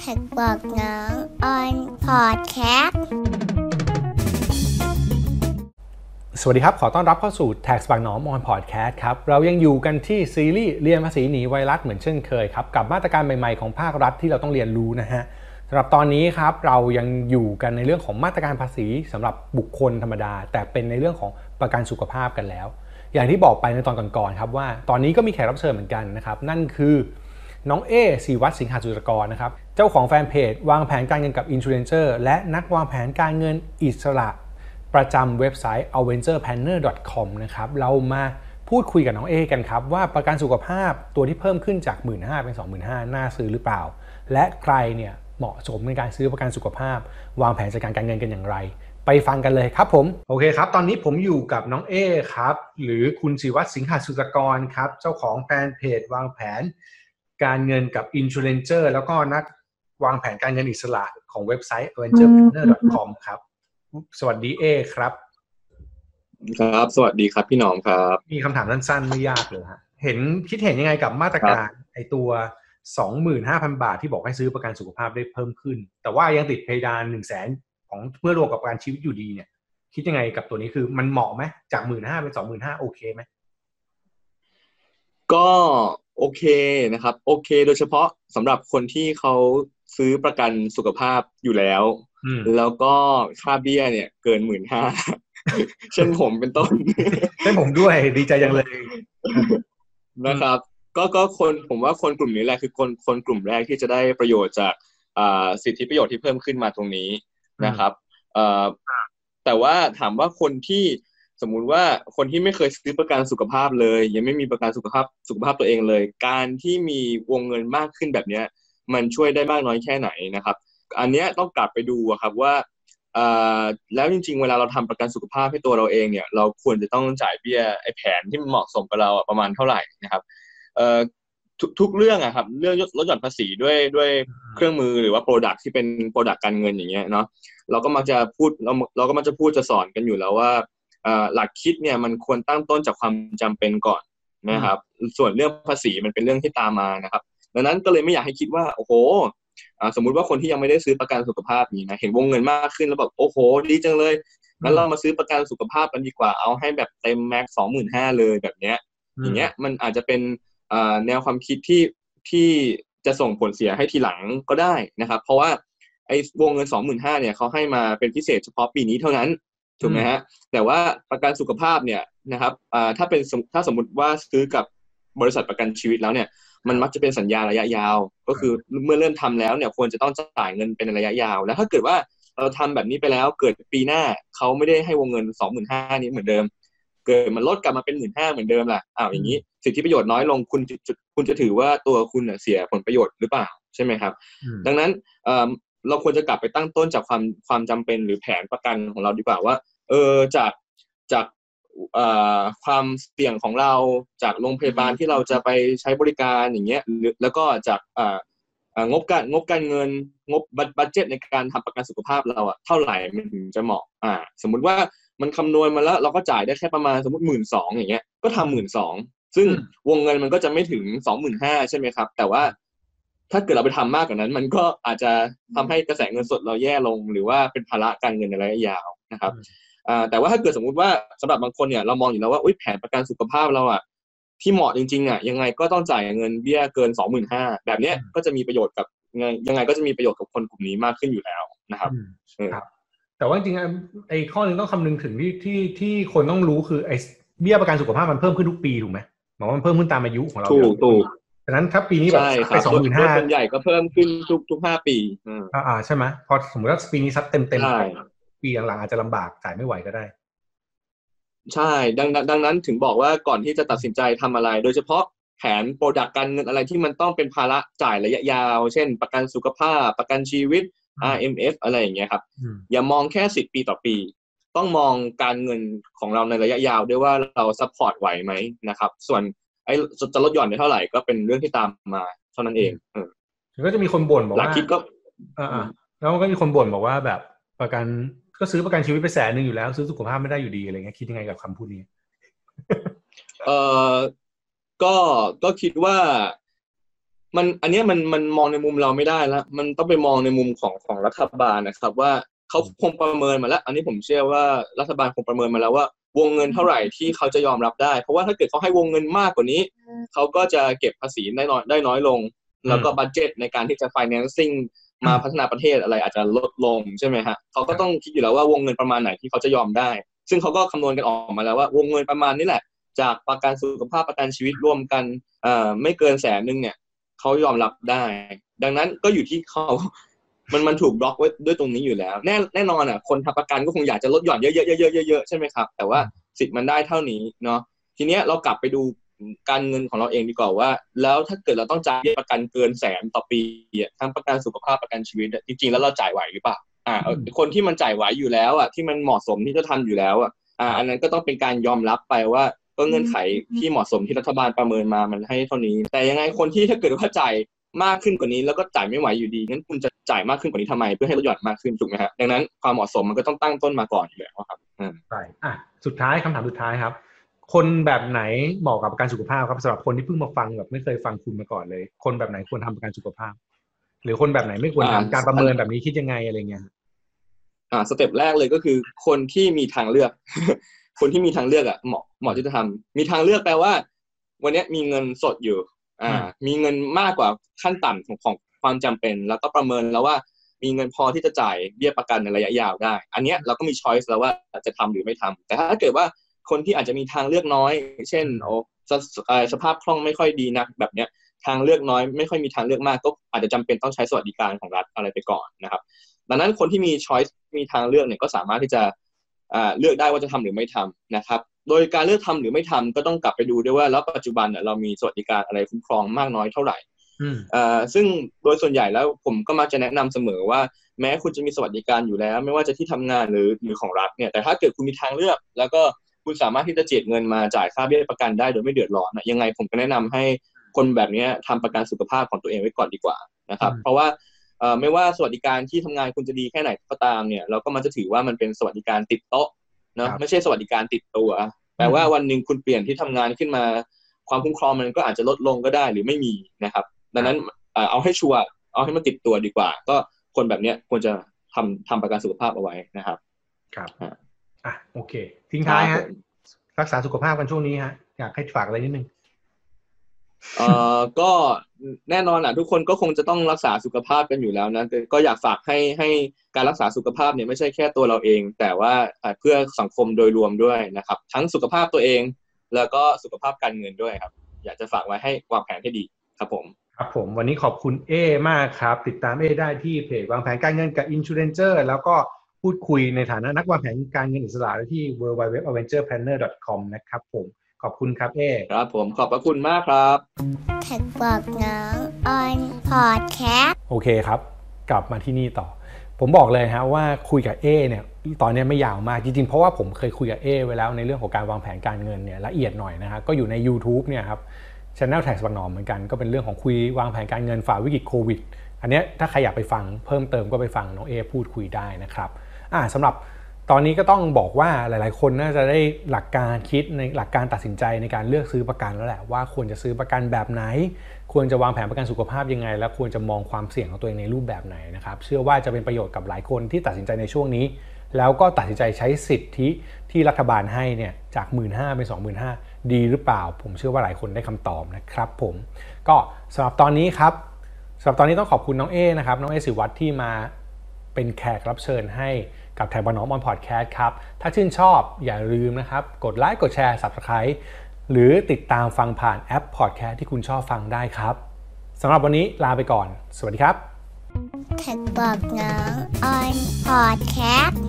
TAXBugnoms on podcast สวัสดีครับ ขอต้อนรับเข้าสู่ TAXBugnoms on podcast ครับ เรายังอยู่กันที่ซีรีส์เรียนภาษีหนีไวรัสเหมือนเช่นเคยครับ กับมาตรการใหม่ๆของภาครัฐที่เราต้องเรียนรู้นะฮะสำหรับตอนนี้ครับเรายังอยู่กันในเรื่องของมาตรการภาษีสำหรับบุคคลธรรมดา แต่เป็นในเรื่องของประกันสุขภาพกันแล้ว อย่างที่บอกไปในตอนก่อนๆครับว่า ตอนนี้ก็มีแขกรับเชิญเหมือนกันนะครับนั่นคือ น้องเอสีวัตสิงหาจุตกรนะครับ เจ้าของแฟนเพจ วางแผนการเงินกับอินชูเรนเจอร์และนักวางแผนการเงินอิสระ ประจำเว็บไซต์ aventureplanner.com นะครับเรามาพูดคุยกับน้องเอกันครับ ว่าประกันสุขภาพตัวที่เพิ่มขึ้นจาก 1 5ื่นเป็น 25,000น่าซื้อหรือเปล่า และใครเนี่ยเหมาะสมในการซื้อประกันสุขภาพ วางแผนจัดการการเงินกันอย่างไร ไปฟังกันเลยครับผม โอเคครับ ตอนนี้ผมอยู่กับน้องเอครับ หรือคุณศิวัตรสิงหาสุตกรครับ เจ้าของแฟนเพจวางแผน การเงินกับ i n s u r a n c e r แล้วก็นักวางแผนการเงินอิสระของเว็บไซต์ adventureplanner.com ครับ สวัสดีเอครับ ครับ สวัสดีครับพี่น้องครับ มีคำถามสั้นๆ ไม่ยากเลยฮะเห็นคิดเห็นยังไงกับมาตรการไอตัว25,000บาทที่บอกให้ซื้อประกันสุขภาพได้เพิ่มขึ้น แต่ว่ายังติดเพดาน1 0 0 0 0แสนของเมื่อรวมกับประกันชีวิตอยู่ดีเนี่ย คิดยังไงกับตัวนี้คือมันเหมาะไหมจาก1 5 0 0 0เป็น25,000โอเคไหม ก็โอเคนะครับ โอเค โดยเฉพาะสำหรับคนที่เขาซื้อประกันสุขภาพอยู่แล้ว แล้วก็ค่าเบี้ยเนี่ย เกินหมื่นห้าเช่นผมเป็นต้นเช่นผมด้วยดีใจยังเลยนะครับ ก็ก็คนผมว่าคนกลุ่มนี้แหละคือคนคนกลุ่มแรกที่จะได้ประโยชน์จากสิทธิประโยชน์ที่เพิ่มขึ้นมาตรงนี้นะครับแต่ว่าถามว่าคนที่ สมมุติว่าคนที่ไม่เคยซื้อประกันสุขภาพเลย ยังไม่มีประกันสุขภาพสุขภาพตัวเองเลย การที่มีวงเงินมากขึ้นแบบเนี้ย มันช่วยได้มากน้อยแค่ไหนนะครับ อันเนี้ยต้องกลับไปดูครับว่าแล้วจริงๆ เวลาเราทำประกันสุขภาพให้ตัวเราเองเนี่ย เราควรจะต้องจ่ายเบี้ยไอ้แผนที่มันเหมาะสมกับเราประมาณเท่าไหร่นะครับทุกเรื่องอะครับเรื่องลดหย่อนภาษีด้วยด้วยเครื่องมือหรือว่าโปรดักที่เป็นโปรดักการเงินอย่างเงี้ยเนาะเราก็มักจะพูดเราเราก็มักจะพูดจะสอนกันอยู่แล้วว่า หลักคิดเนี่ยมันควรตั้งต้นจากความจำเป็นก่อนนะครับ ส่วนเรื่องภาษีมันเป็นเรื่องที่ตามมานะครับ ดังนั้นก็เลยไม่อยากให้คิดว่าโอ้โหสมมุติว่าคนที่ยังไม่ได้ซื้อประกันสุขภาพนี้นะเห็นวงเงินมากขึ้นแล้วแบบโอ้โห ดีจังเลยงั้นเรามาซื้อประกันสุขภาพกันดีกว่าเอาให้แบบเต็มแม็กสองหมื่นห้าเลยแบบเนี้ยอย่างเงี้ยมันอาจจะเป็นแนวความคิดที่ที่จะส่งผลเสียให้ทีหลังก็ได้นะครับ เพราะว่าไอ้วงเงินสองหมื่นห้าเนี่ยเขาให้มาเป็นพิเศษเฉพาะปีนี้เท่านั้น ถูกไหมฮะแต่ว่าประกันสุขภาพเนี่ยนะครับถ้าเป็นถ้าสมมติว่าซื้อกับบริษัทประกันชีวิตแล้วเนี่ยมันมักจะเป็นสัญญาระยะยาว ก็คือเมื่อเริ่มทำแล้วเนี่ยควรจะต้องจ่ายเงินเป็นระยะยาว แล้วถ้าเกิดว่าเราทำแบบนี้ไปแล้วเกิดปีหน้าเขาไม่ได้ให้วงเงินสองหมื่นห้านี้เหมือนเดิม เกิดมันลดกลับมาเป็นหมื่นห้าเหมือนเดิมล่ะอ้าวอย่างนี้สิทธิประโยชน์น้อยลงคุณคุณจะถือว่าตัวคุณเสียผลประโยชน์หรือเปล่าใช่ไหมครับ ดังนั้น เราควรจะกลับไปตั้งต้นจากความความจำเป็นหรือแผนประกันของเราดีกว่าว่า เออจากจากความเสี่ยงของเราจากโรงพยาบาลที่เราจะไปใช้บริการอย่างเงี้ยแล้วก็จากงบการงบการเงินงบบัตเจ็ตในการทำประกันสุขภาพเราอะเท่าไหร่มันถึงจะเหมาะอ่า สมมุติว่ามันคำนวณมาแล้วเราก็จ่ายได้แค่ประมาณสมมติหมื่นสองอย่างเงี้ยก็ทำหมื่นสองซึ่งวงเงินมันก็จะไม่ถึงสองหมื่นห้าใช่ไหมครับ แต่ว่า ถ้าเกิดเราไปทำมากกว่านั้น มันก็อาจจะทำให้กระแสเงินสดเราแย่ลง หรือว่าเป็นภาระการเงินในระยะยาวนะครับแต่ว่าถ้าเกิดสมมุติว่าสำหรับบางคนเนี่ยเรามองอยู่แล้วว่าแผนประกันสุขภาพเราอะที่เหมาะจริงๆอะยังไงก็ต้องจ่ายเงินเบี้ยเกินสองหมื่นห้าแบบเนี้ยก็จะมีประโยชน์กับยังไงก็จะมีประโยชน์กับคนกลุ่มนี้มากขึ้นอยู่แล้วนะครับครับแต่ว่าจริงๆไอ้ข้อนึงต้องคำนึงถึงที่ที่ที่คนต้องรู้คือไอ้เบี้ยประกันสุขภาพมันเพิ่มขึ้นทุกปีถูกไหมหมายว่ามันเพิ่มขึ้นตามอายุของเราถูกถูก ดังนั้นถ้าปีนี้แบบไปสองหมื่นห้าส่วนใหญ่ก็เพิ่มขึ้นทุกทุกห้าปีอ่าใช่ไหมพอสมมติว่าปีนี้ซัดเต็มเต็มปีหลังๆอาจจะลำบากจ่ายไม่ไหวก็ได้ ใช่ดังดังนั้นถึงบอกว่าก่อนที่จะตัดสินใจทำอะไร โดยเฉพาะแผน product การเงินอะไรที่มันต้องเป็นภาระจ่ายระยะยาว เช่น ประกันสุขภาพ ประกันชีวิต RMF อะไรอย่างเงี้ยครับ อย่ามองแค่สิบปีต่อปี ต้องมองการเงินของเราในระยะยาวด้วยว่าเรา support ไหวไหมนะครับ ส่วน ไอ้จะลดหย่อนได้เท่าไหร่ก็เป็นเรื่องที่ตามมาเท่านั้นเองเออก็จะมีคนบ่นบอกว่าหลักคิดก็อ่าแล้วก็มีคนบ่นบอกว่าแบบประกันก็ซื้อประกันชีวิตไปแสนหนึ่งอยู่แล้ว ซื้อสุขภาพไม่ได้อยู่ดีอะไรเงี้ยคิดยังไงกับคำพูดนี้เออก็ก็คิดว่า มันอันเนี้ยมันมันมองในมุมเราไม่ได้แล้วมันต้องไปมองในมุมของของรัฐบาลนะครับ ว่าเขาคงประเมินมาแล้ว อันนี้ผมเชื่อว่ารัฐบาลคงประเมินมาแล้วว่า วงเงินเท่าไหร่ที่เขาจะยอมรับได้ เพราะว่าถ้าเกิดเขาให้วงเงินมากกว่านี้ เขาก็จะเก็บภาษีได้น้อยได้น้อยลง แล้วก็บัตเจตในการที่จะ financing มาพัฒนาประเทศอะไรอาจจะลดลงใช่ไหมฮะเขาก็ต้องคิดอยู่แล้วว่าวงเงินประมาณไหนที่เขาจะยอมได้ ซึ่งเขาก็คำนวณกันออกมาแล้วว่าวงเงินประมาณนี้แหละ จากประกันสุขภาพประกันชีวิตร่วมกันเอ่อไม่เกินแสนนึงเนี่ยเขายอมรับได้ ดังนั้นก็อยู่ที่เขา มันมันถูกบล็อกไว้ด้วยตรงนี้อยู่แล้ว แน่แน่นอนอะคนทำประกันก็คงอยากจะลดหย่อนเยอะๆเยอะๆเยอะๆใช่ไหมครับแต่ว่าสิทธิ์มันได้เท่านี้เนาะทีเนี้ยเรากลับไปดูการเงินของเราเองดีกว่าว่า แล้วถ้าเกิดเราต้องจ่ายเบี้ยประกันเกินแสนต่อปีอะทั้งประกันสุขภาพประกันชีวิตอะจริงๆแล้วเราจ่ายไหวหรือเปล่าอ่าอืมคนที่มันจ่ายไหวอยู่แล้วอะที่มันเหมาะสมที่จะทำอยู่แล้วอะอ่าอันนั้นก็ต้องเป็นการยอมรับไปว่าก็เงื่อนไขที่เหมาะสมที่รัฐบาลประเมินมามันให้เท่านี้ แต่ยังไงคนที่ถ้าเกิดว่าจ่าย มากขึ้นกว่านี้แล้วก็จ่ายไม่ไหวอยู่ดีงั้นคุณจะจ่ายมากขึ้นกว่านี้ทำไมเพื่อให้ลดหย่อนมากขึ้นถูกไหมฮะดังนั้นความเหมาะสมมันก็ต้องตั้งต้นมาก่อนอยู่แล้วครับอืมใช่อะสุดท้ายคำถามสุดท้ายครับ คนแบบไหนเหมาะกับประกันสุขภาพครับสำหรับคนที่เพิ่งมาฟังแบบไม่เคยฟังคุณมาก่อนเลย คนแบบไหนควรทำประกันสุขภาพ หรือคนแบบไหนไม่ควรทำการประเมินแบบนี้คิดยังไงอะไรเงี้ยอ่า step แรกเลยก็คือ คนที่มีทางเลือก คนที่มีทางเลือกอะเหมาะเหมาะที่จะทำมีทางเลือกแปลว่า วันเนี้ยมีเงินสดอยู่ อ่า มีเงินมากกว่าขั้นต่ำของของความจำเป็น แล้วก็ประเมินแล้วว่ามีเงินพอที่จะจ่ายเบี้ยประกันในระยะยาวได้ อันเนี้ยเราก็มี choice แล้วว่าจะทำหรือไม่ทำแต่ถ้าเกิดว่าคนที่อาจจะมีทางเลือกน้อย เช่นโอ้สเอ่อสภาพคล่องไม่ค่อยดีนักแบบเนี้ยทางเลือกน้อยไม่ค่อยมีทางเลือกมากก็อาจจะจำเป็นต้องใช้สวัสดิการของรัฐอะไรไปก่อนนะครับ ดังนั้นคนที่มีช้อยส์มีทางเลือกเนี่ยก็สามารถที่จะอ่าเลือกได้ว่าจะทำหรือไม่ทำนะครับ โดยการเลือกทำหรือไม่ทำก็ต้องกลับไปดูด้วยว่าแล้วปัจจุบันเนี่ยเรามีสวัสดิการอะไรคุ้มครองมากน้อยเท่าไหร่อืมเอ่อซึ่งโดยส่วนใหญ่แล้วผมก็มักจะแนะนำเสมอว่าแม้คุณจะมีสวัสดิการอยู่แล้ว ไม่ว่าจะที่ทำงานหรือหรือของรัฐเนี่ยแต่ถ้าเกิดคุณมีทางเลือก แล้วก็คุณสามารถที่จะเจียดเงินมาจ่ายค่าเบี้ยประกันได้โดยไม่เดือดร้อนนะยังไงผมก็แนะนำให้คนแบบเนี้ยทำประกันสุขภาพของตัวเองไว้ก่อนดีกว่านะครับอืมเพราะว่าเอ่อไม่ว่าสวัสดิการที่ทำงานคุณจะดีแค่ไหนก็ตามเนี่ยเราก็มันจะถือว่ามันเป็นสวัสดิการติดโต๊ะ เนอะไม่ใช่สวัสดิการติดตัวแปลว่าวันหนึ่งคุณเปลี่ยนที่ทำงานขึ้นมา ความคุ้มครองมันก็อาจจะลดลงก็ได้หรือไม่มีนะครับ ดังนั้นเอ่อเอาให้ชัวร์เอาให้มันติดตัวดีกว่า ก็คนแบบเนี้ยควรจะทำทำประกันสุขภาพเอาไว้นะครับ ครับอะอะโอเค ทิ้งท้ายครัฮะบผมรักษาสุขภาพกันช่วงนี้ฮะอยากให้ฝากอะไรนิดนึง เอ่อก็แน่นอนอะทุกคนก็คงจะต้องรักษาสุขภาพกันอยู่แล้วนะก็ก็อยากฝากให้ให้การรักษาสุขภาพเนี่ยไม่ใช่แค่ตัวเราเอง แต่ว่าเพื่อสังคมโดยรวมด้วยนะครับ ทั้งสุขภาพตัวเอง แล้วก็สุขภาพการเงินด้วยครับ อยากจะฝากไว้ให้วางแผนให้ดีครับผมครับผมวันนี้ขอบคุณเอมากครับ ติดตามเอได้ที่เพจวางแผนการเงินกับ i n s u r a n c e r แล้วก็พูดคุยในฐานะนักวางแผนการเงินอิสระได้ที่ w w w a v e n t u r e p l a n n e r c o m นะครับผม อบคุณครับเอครับผมขอบพระคุณมากครับแท็กบอกน้องออนพอดแคสต์โอเคครับ กลับมาที่นี่ต่อ ผมบอกเลยฮะว่าคุยกับเอเนี่ยตอนนี้ไม่ยาวมากจริงๆ เพราะว่าผมเคยคุยกับเอไว้แล้วในเรื่องของการวางแผนการเงินเนี่ยละเอียดหน่อยนะฮะก็อยู่ใน YouTube เนี่ยครับช anel Tax บางหนอมเหมือนกันก็เป็นเรื่องของคุยวางแผนการเงินฝ่าวิกฤตโควิดอันเนี้ยถ้าใครอยากไปฟังเพิ่มเติมก็ไปฟังน้องเอพูดคุยได้นะครับอ่าสำหรับ ตอนนี้ก็ต้องบอกว่าหลาย ๆ คนน่าจะได้หลักการคิดในหลักการตัดสินใจในการเลือกซื้อประกันแล้วแหละว่าควรจะซื้อประกันแบบไหน ควรจะวางแผนประกันสุขภาพยังไง และควรจะมองความเสี่ยงของตัวเองในรูปแบบไหนนะครับเชื่อว่าจะเป็นประโยชน์กับหลายคนที่ตัดสินใจในช่วงนี้ แล้วก็ตัดสินใจใช้สิทธิที่รัฐบาลให้เนี่ยจาก 1 5ื่นเป็น25,000ดีหรือเปล่า ผมเชื่อว่าหลายคนได้คำตอบนะครับผมก็สำหรับตอนนี้ครับสำหรับตอนนี้ต้องขอบคุณน้องเอนะครับน้องเอสิวัตรที่มาเป็นแขกรับเชิญให้ กับไทยบอนอมออนพอดแคสต์ครับ ถ้าชื่นชอบอย่าลืมนะครับ กดไลค์กดแชร์ Subscribe หรือติดตามฟังผ่านแอปพอดแคสต์ที่คุณชอบฟังได้ครับสำหรับวันนี้ลาไปก่อน สวัสดีครับไทบอน้องออนพอดแคสต์